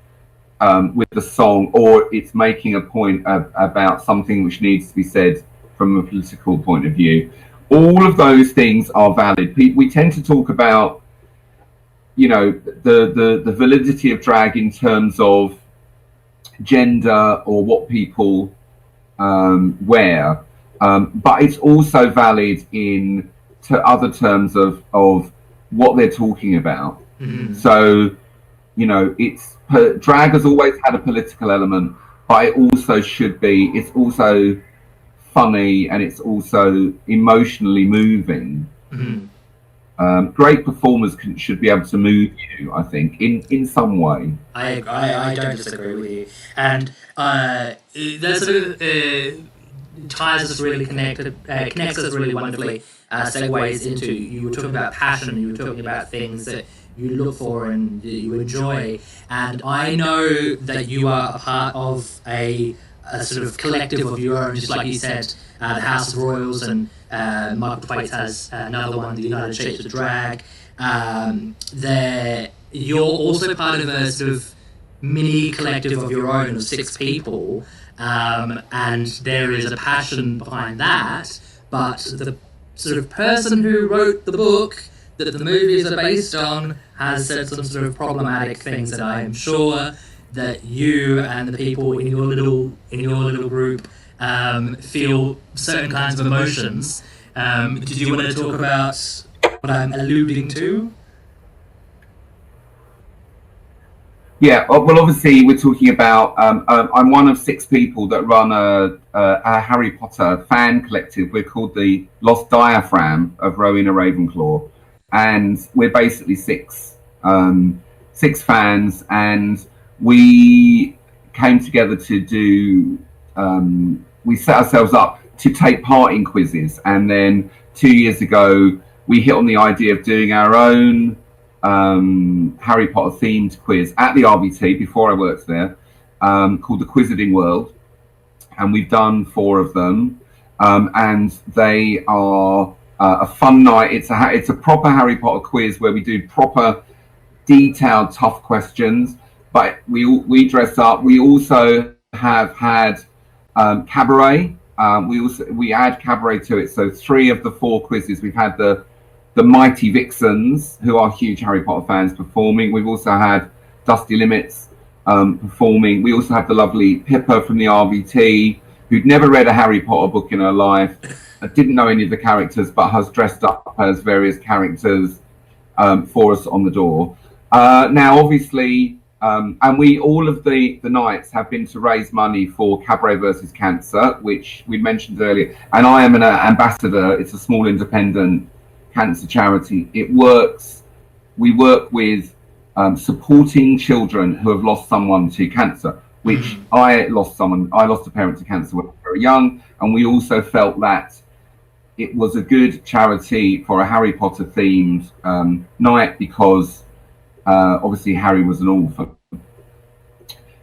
um, with the song, or it's making a point of, about something which needs to be said from a political point of view. All of those things are valid. We tend to talk about, you know, the, the, the validity of drag in terms of gender or what people um, wear, um, but it's also valid in to other terms of, of what they're talking about. Mhm. So, you know, it's drag has always had a political element, but it also should be. It's also funny and it's also emotionally moving. Mhm. Um, great performers can, should be able to move you, I think, in in some way. I, I, I don't disagree with you. And uh, that sort of uh, ties us really connected, uh, connects us really wonderfully, uh, segues into, you were talking about passion, you were talking about things that you look for and you enjoy. And I know that you are a part of a, a sort of collective of your own, just like you said, uh, the House of Royals, and uh, Michael has another one, the United Shapes of Drag. Um, there, you're also part of a sort of mini collective of your own of six people, um, and there is a passion behind that. But the sort of person who wrote the book that the movies are based on has said some sort of problematic things that I am sure that you and the people in your little in your little group um, feel certain kinds of emotions. Um, did you want to talk about what I'm alluding to? Yeah, well, obviously, we're talking about. Um, um, I'm one of six people that run a, a, a Harry Potter fan collective. We're called the Lost Diaphragm of Rowena Ravenclaw, and we're basically six um, six fans, and we came together to do. Um, we set ourselves up to take part in quizzes. And then two years ago, we hit on the idea of doing our own um, Harry Potter themed quiz at the RVT before I worked there, um, called the Quizzing World, and we've done four of them, um, and they are uh, a fun night. It's a it's a proper Harry Potter quiz where we do proper, detailed, tough questions. But we we dress up. We also have had um, cabaret. Um, we also we add cabaret to it. So three of the four quizzes we've had the the Mighty Vixens, who are huge Harry Potter fans, performing. We've also had Dusty Limits um, performing. We also have the lovely Pippa from the RVT, who'd never read a Harry Potter book in her life, didn't know any of the characters, but has dressed up as various characters um, for us on the door. Uh, now, obviously, um, and we all of the the nights have been to raise money for Cabaret versus Cancer, which we mentioned earlier. And I am an uh, ambassador. It's a small independent cancer charity. It works. We work with um, supporting children who have lost someone to cancer. Which mm. I lost someone. I lost a parent to cancer when I was very young, and we also felt that it was a good charity for a Harry Potter themed um, night because uh, obviously Harry was an orphan.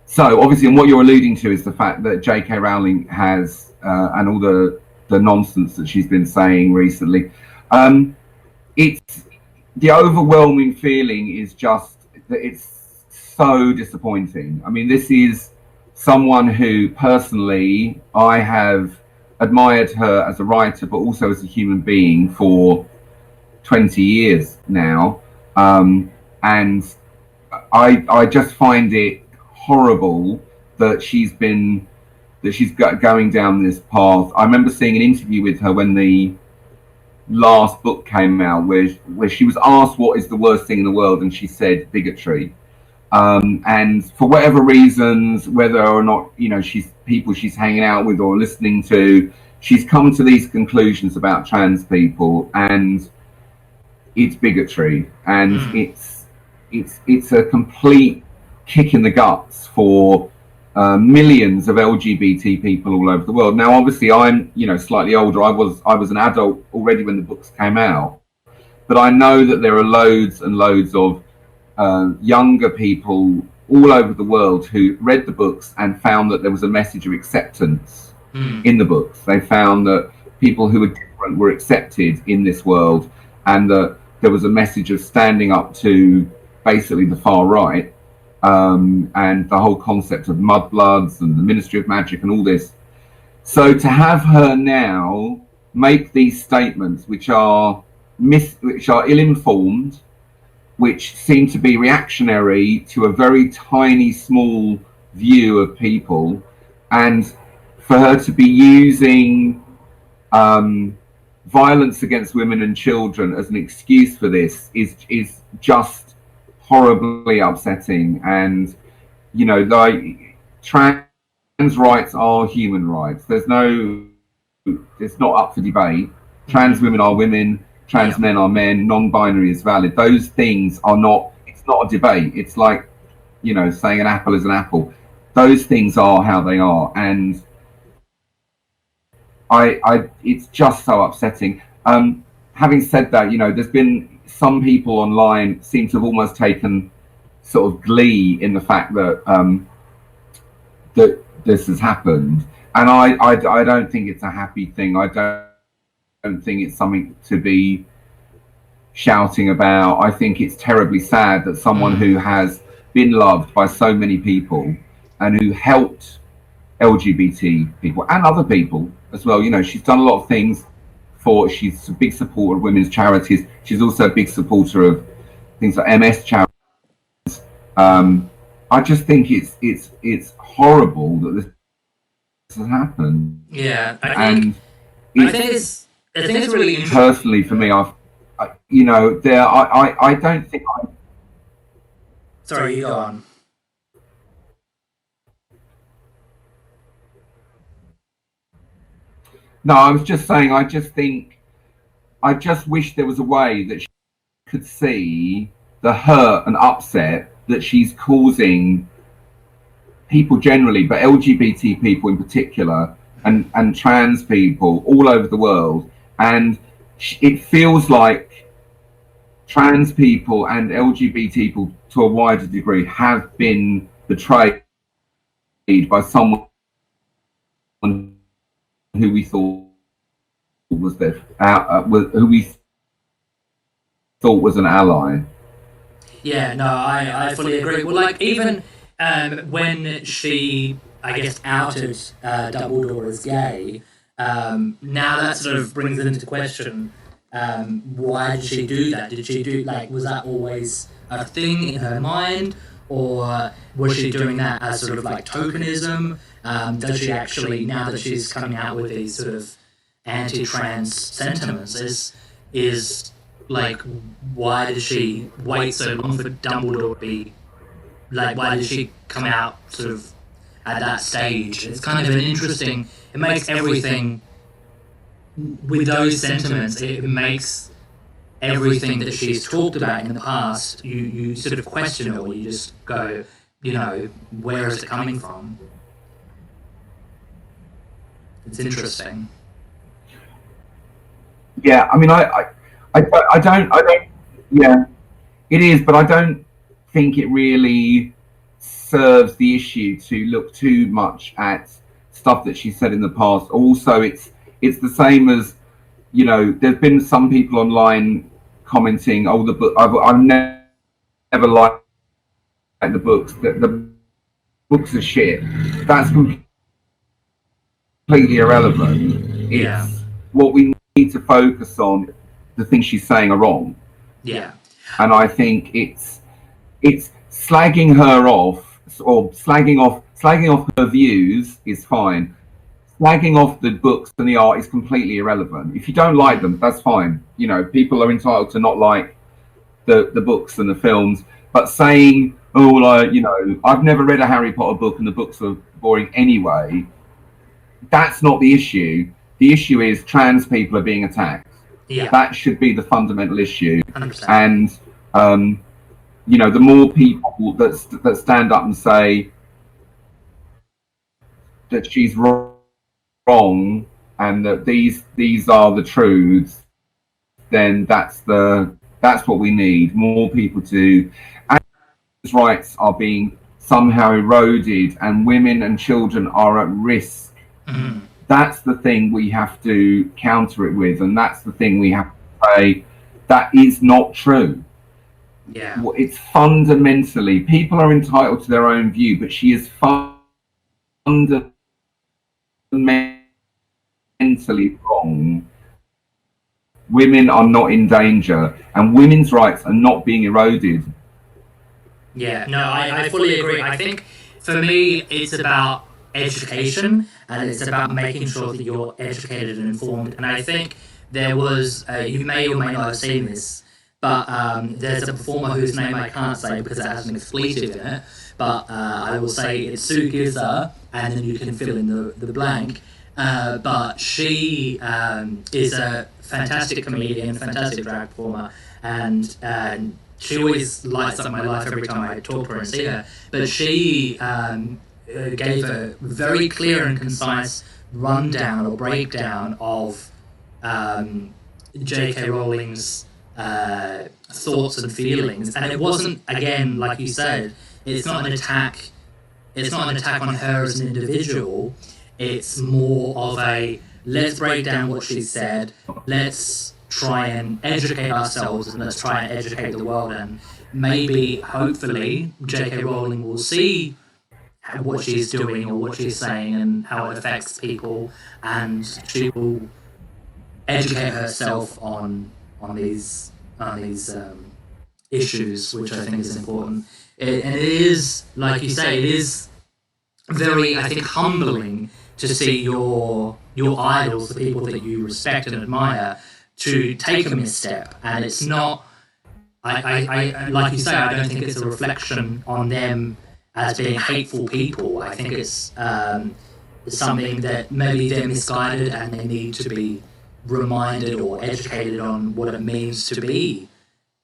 So obviously, and what you're alluding to is the fact that J.K. Rowling has uh, and all the the nonsense that she's been saying recently. Um, it's the overwhelming feeling is just that it's so disappointing. I mean, this is someone who personally I have admired her as a writer, but also as a human being for 20 years now. Um, and I, I just find it horrible that she's been that she's going down this path. I remember seeing an interview with her when the last book came out, where where she was asked what is the worst thing in the world, and she said bigotry. Um, and for whatever reasons, whether or not you know she's people she's hanging out with or listening to, she's come to these conclusions about trans people, and it's bigotry, and mm. it's it's it's a complete kick in the guts for uh, millions of LGBT people all over the world. Now, obviously, I'm you know slightly older. I was I was an adult already when the books came out, but I know that there are loads and loads of uh, younger people all over the world who read the books and found that there was a message of acceptance mm. in the books. They found that people who were different were accepted in this world, and that there was a message of standing up to basically the far right um, and the whole concept of mudbloods and the Ministry of Magic and all this. So to have her now make these statements, which are mis- which are ill-informed, which seem to be reactionary to a very tiny, small view of people, and for her to be using um, violence against women and children as an excuse for this is is just horribly upsetting. And you know, like trans rights are human rights. There's no, it's not up for debate. Trans women are women trans yeah. men are men, non-binary is valid. Those things are not. It's not a debate. It's like, you know, saying an apple is an apple. Those things are how they are, and I, I, it's just so upsetting. Um, having said that, you know, there's been some people online seem to have almost taken sort of glee in the fact that um, that this has happened, and I, I, I don't think it's a happy thing. I don't don't think it's something to be shouting about. I think it's terribly sad that someone mm. who has been loved by so many people and who helped LGBT people and other people as well. You know, she's done a lot of things for. She's a big supporter of women's charities. She's also a big supporter of things like MS charities. Um, I just think it's it's it's horrible that this has happened. Yeah, I think, and I think it's I think it's really personally for me. I've, I, you know, there. I, I, I don't think I. Sorry, you go on. No, I was just saying. I just think. I just wish there was a way that she could see the hurt and upset that she's causing people generally, but LGBT people in particular, and and trans people all over the world, and it feels like trans people and LGBT people to a wider degree have been betrayed by someone who we thought was their uh, who we thought was an ally. Yeah, no, I, I fully agree. Well, like even um, when she, I guess, outed uh, Dumbledore as gay, um, now that sort of brings it into question. Um, why did she do that? Did she do like was that always a thing in her mind, or was she doing that as sort of like tokenism? Um, does she actually now that she's coming out with these sort of anti-trans sentiments is is like why did she wait so long for Dumbledore to be like why did she come out sort of at that stage? It's kind of an interesting. It makes everything with those sentiments. It makes everything that she's talked about in the past. You you sort of question it, or you just go, you know, where is it coming from? It's interesting. Yeah, I mean, I, I, I, I don't, I don't. Yeah, it is, but I don't think it really serves the issue to look too much at stuff that she said in the past. Also, it's it's the same as you know. There's been some people online commenting, "Oh, the book I've, I've never, never liked the books. The, the books are shit." That's completely irrelevant. It's yeah. what we need to focus on. The things she's saying are wrong. Yeah. And I think it's it's slagging her off or slagging off slagging off her views is fine. Slagging off the books and the art is completely irrelevant. If you don't like them, that's fine. You know, people are entitled to not like the the books and the films. But saying, oh, like, you know, I've never read a Harry Potter book and the books are boring anyway, that's not the issue. The issue is trans people are being attacked. Yeah. That should be the fundamental issue. 100%. And um, you know, the more people that that stand up and say that she's wrong and that these these are the truths, then that's the that's what we need. More people to and rights are being somehow eroded, and women and children are at risk. Mm-hmm. That's the thing we have to counter it with, and that's the thing we have to say that is not true. Yeah. It's fundamentally, people are entitled to their own view, but she is fundamentally wrong. Women are not in danger, and women's rights are not being eroded. Yeah, no, I, I fully agree. I think for me, it's about education and it's about making sure that you're educated and informed. And I think there was, uh, you may or may not have seen this, but um, there's a performer whose name I can't say because it has an expletive in it. But uh, I will say it's Sue Giza, and then you can fill in the, the blank. Uh, but she um, is a fantastic comedian, fantastic drag performer, and and she always lights up my life every time I talk to her and see her. But she um, uh, gave a very clear and concise rundown or breakdown of um, J.K. Rowling's uh, thoughts and feelings. And it wasn't, again, like you said, it's not an attack. It's not an attack on her as an individual. It's more of a let's break down what she said. Let's try and educate ourselves and let's try and educate the world. And maybe, hopefully, J.K. Rowling will see what she's doing or what she's saying and how it affects people, and she will educate herself on on these on these um, issues, which I think is important. It, and it is, like you say, it is very, I think, humbling to see your your idols, the people that you respect and admire, to take a misstep, and it's not. I, I, I, like you say, I don't think it's a reflection on them as being hateful people. I think it's um, something that maybe they're misguided and they need to be reminded or educated on what it means to be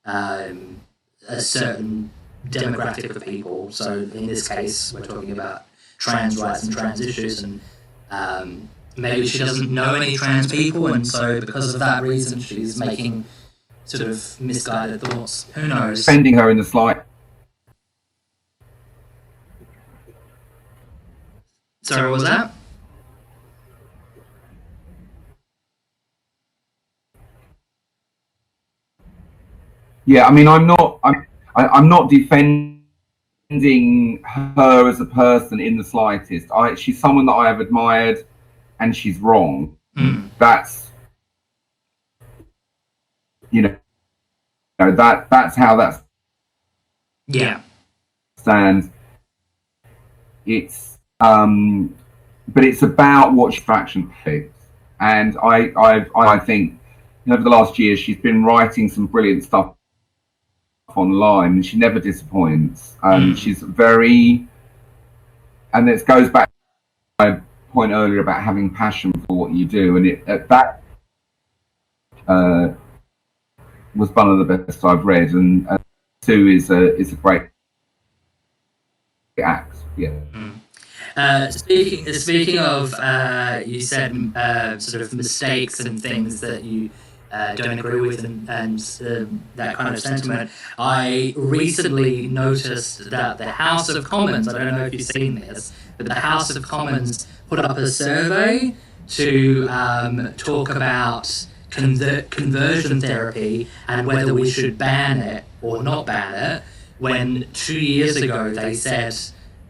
um, a certain demographic of people. So in this case, we're talking about trans rights and trans issues, and um, maybe she doesn't know any trans people, and so because of that reason, she's making sort of misguided thoughts. Who knows? Defending her in the slight. Sorry, what was that? Yeah, I mean, I'm not. I'm. I, I'm not defending her as a person in the slightest. I. She's someone that I have admired, and she's wrong. Mm. That's. You know. That that's how that Yeah. stands. It's um, but it's about what fraction picks, and I I I think over the last year she's been writing some brilliant stuff online, and she never disappoints. Um, Mm. She's very, and this goes back to my point earlier about having passion for what you do, and it uh, that uh, was one of the best I've read, and, and Sue is a is a great act. Yeah. Uh, speaking speaking of, uh, you said uh, sort of mistakes and things that you uh, don't agree with, and, and um, that kind of sentiment. I recently noticed that the House of Commons. I don't know if you've seen this, but the House of Commons put up a survey to um, talk about conver- conversion therapy and whether we should ban it or not ban it. When two years ago they said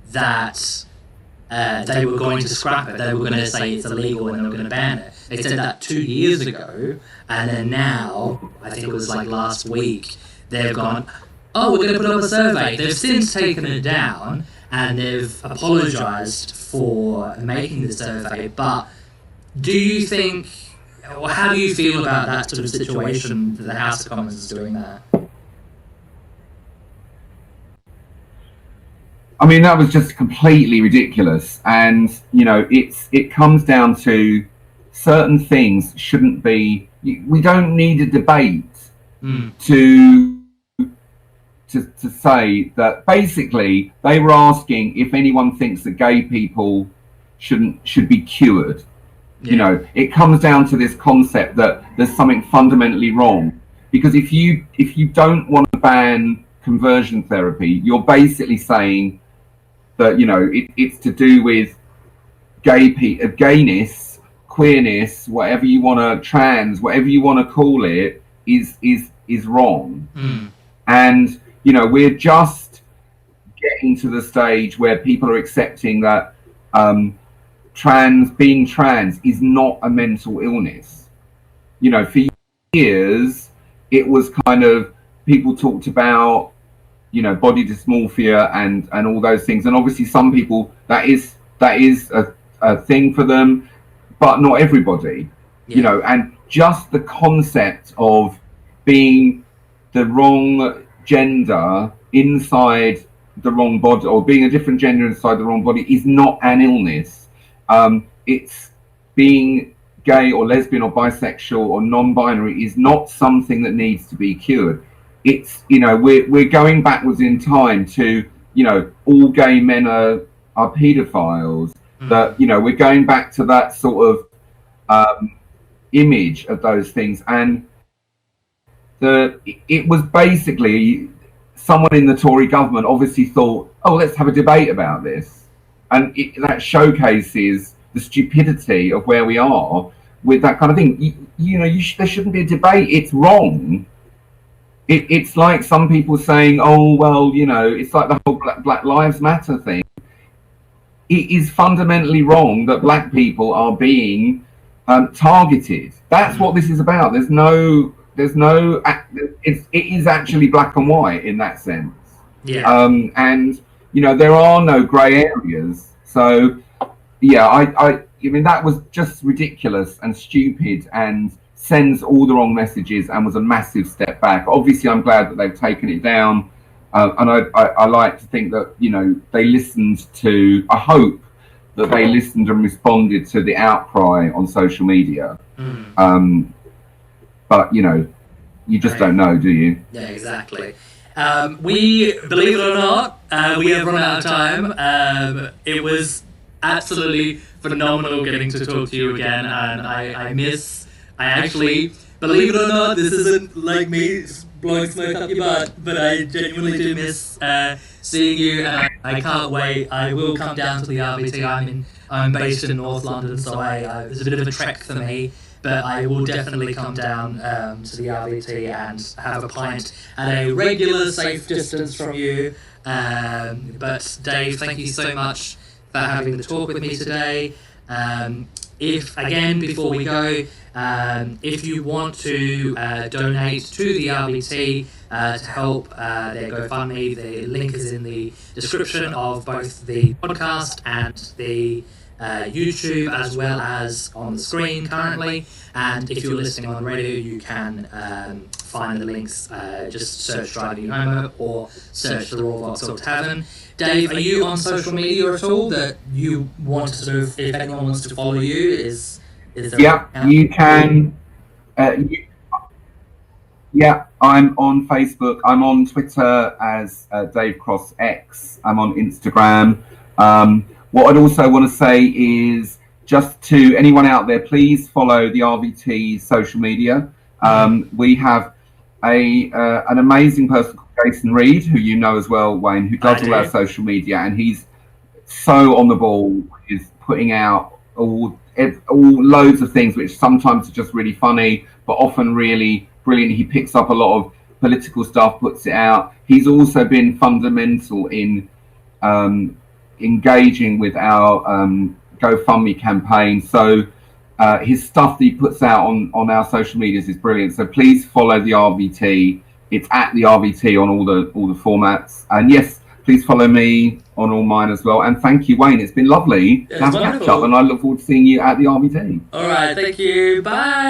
that uh, they were going to scrap it. They were going to say it's illegal and they were going to ban it. They said that two years ago, and then now, I think it was like last week, they've gone, oh, we're going to put up a survey. They've since taken it down and they've apologised for making the survey. But do you think, or how do you feel about that sort of situation that the House of Commons is doing that? I mean, that was just completely ridiculous. And, you know, it's it comes down to certain things shouldn't be. We don't need a debate Mm. to to to say that basically they were asking if anyone thinks that gay people shouldn't should be cured. You know, it comes down to this concept that there's something fundamentally wrong. Because if you if you don't want to ban conversion therapy, you're basically saying that you know it, it's to do with gay pe- uh, gayness, queerness, whatever you want to trans, whatever you want to call it, is is is wrong. Mm. And you know we're just getting to the stage where people are accepting that um, trans being trans is not a mental illness. You know, for years it was kind of people talked about you know body dysmorphia and and all those things. And obviously some people that is that is a, a thing for them but not everybody you know. And just the concept of being the wrong gender inside the wrong body or being a different gender inside the wrong body is not an illness. Um, it's being gay or lesbian or bisexual or non-binary is not something that needs to be cured it's you know we're, we're going backwards in time to you know all gay men are are pedophiles Mm. that you know we're going back to that sort of um, image of those things. And the it was basically someone in the Tory government obviously thought oh let's have a debate about this. And it, that showcases the stupidity of where we are with that kind of thing. You, you know you sh- there shouldn't be a debate. It's wrong it, it's like some people saying, "Oh well, you know," it's like the whole Black, Black Lives Matter thing. It is fundamentally wrong that black people are being um, targeted. That's what this is about. There's no, there's no, it's, it is actually black and white in that sense. Yeah. Um, and you know there are no grey areas. So yeah, I, I, I mean that was just ridiculous and stupid and sends all the wrong messages and was a massive step back. Obviously, I'm glad that they've taken it down, uh, and I, I, I like to think that you know they listened to. I hope that they listened and responded to the outcry on social media. Mm. Um, but you know, you just don't know, do you? Yeah, exactly. Um, we, believe it or not, uh, we have run out of time. Um, it was absolutely phenomenal getting to talk to you again, and I, I miss. I actually, believe it or not, this isn't like me blowing smoke up your butt, but I genuinely do miss uh, seeing you, and I, can't wait. I will come down to the RVT. I'm in, I'm based in North London, so I, I it's a bit of a trek for me. But I will definitely come down um, to the RVT and have a pint at a regular, safe distance from you. Um, but Dave, thank you so much for having the talk with me today. Um, if again, before we go, um, if you want to uh, donate to the RVT uh, to help uh, their GoFundMe, the link is in the description of both the podcast and the uh, YouTube, as well as on the screen currently. And if you're listening on radio, you can um, find the links. Uh, just search Driving You or search the Royal Vauxhall Tavern. Dave, are you on social media at all that you want to sort of, if anyone wants to follow you, is is there Yeah, you can. Uh, you, yeah, I'm on Facebook. I'm on Twitter as uh, Dave Cross X. I'm on Instagram. Um, what I'd also want to say is just to anyone out there, please follow the RVT social media. Um, we have a uh, an amazing person called Jason Reed, who you know as well, Wayne, who does I all our social media, and he's so on the ball. He's putting out all all loads of things, which sometimes are just really funny, but often really brilliant. He picks up a lot of political stuff, puts it out. He's also been fundamental in um, engaging with our um, GoFundMe campaign. So uh, his stuff that he puts out on, on our social medias is brilliant. So please follow the RVT. It's at the RVT on all the all the formats. And yes, please follow me on all mine as well. And thank you, Wayne. It's been lovely It's to have a catch up, and I look forward to seeing you at the RVT. All right, thank you. Bye.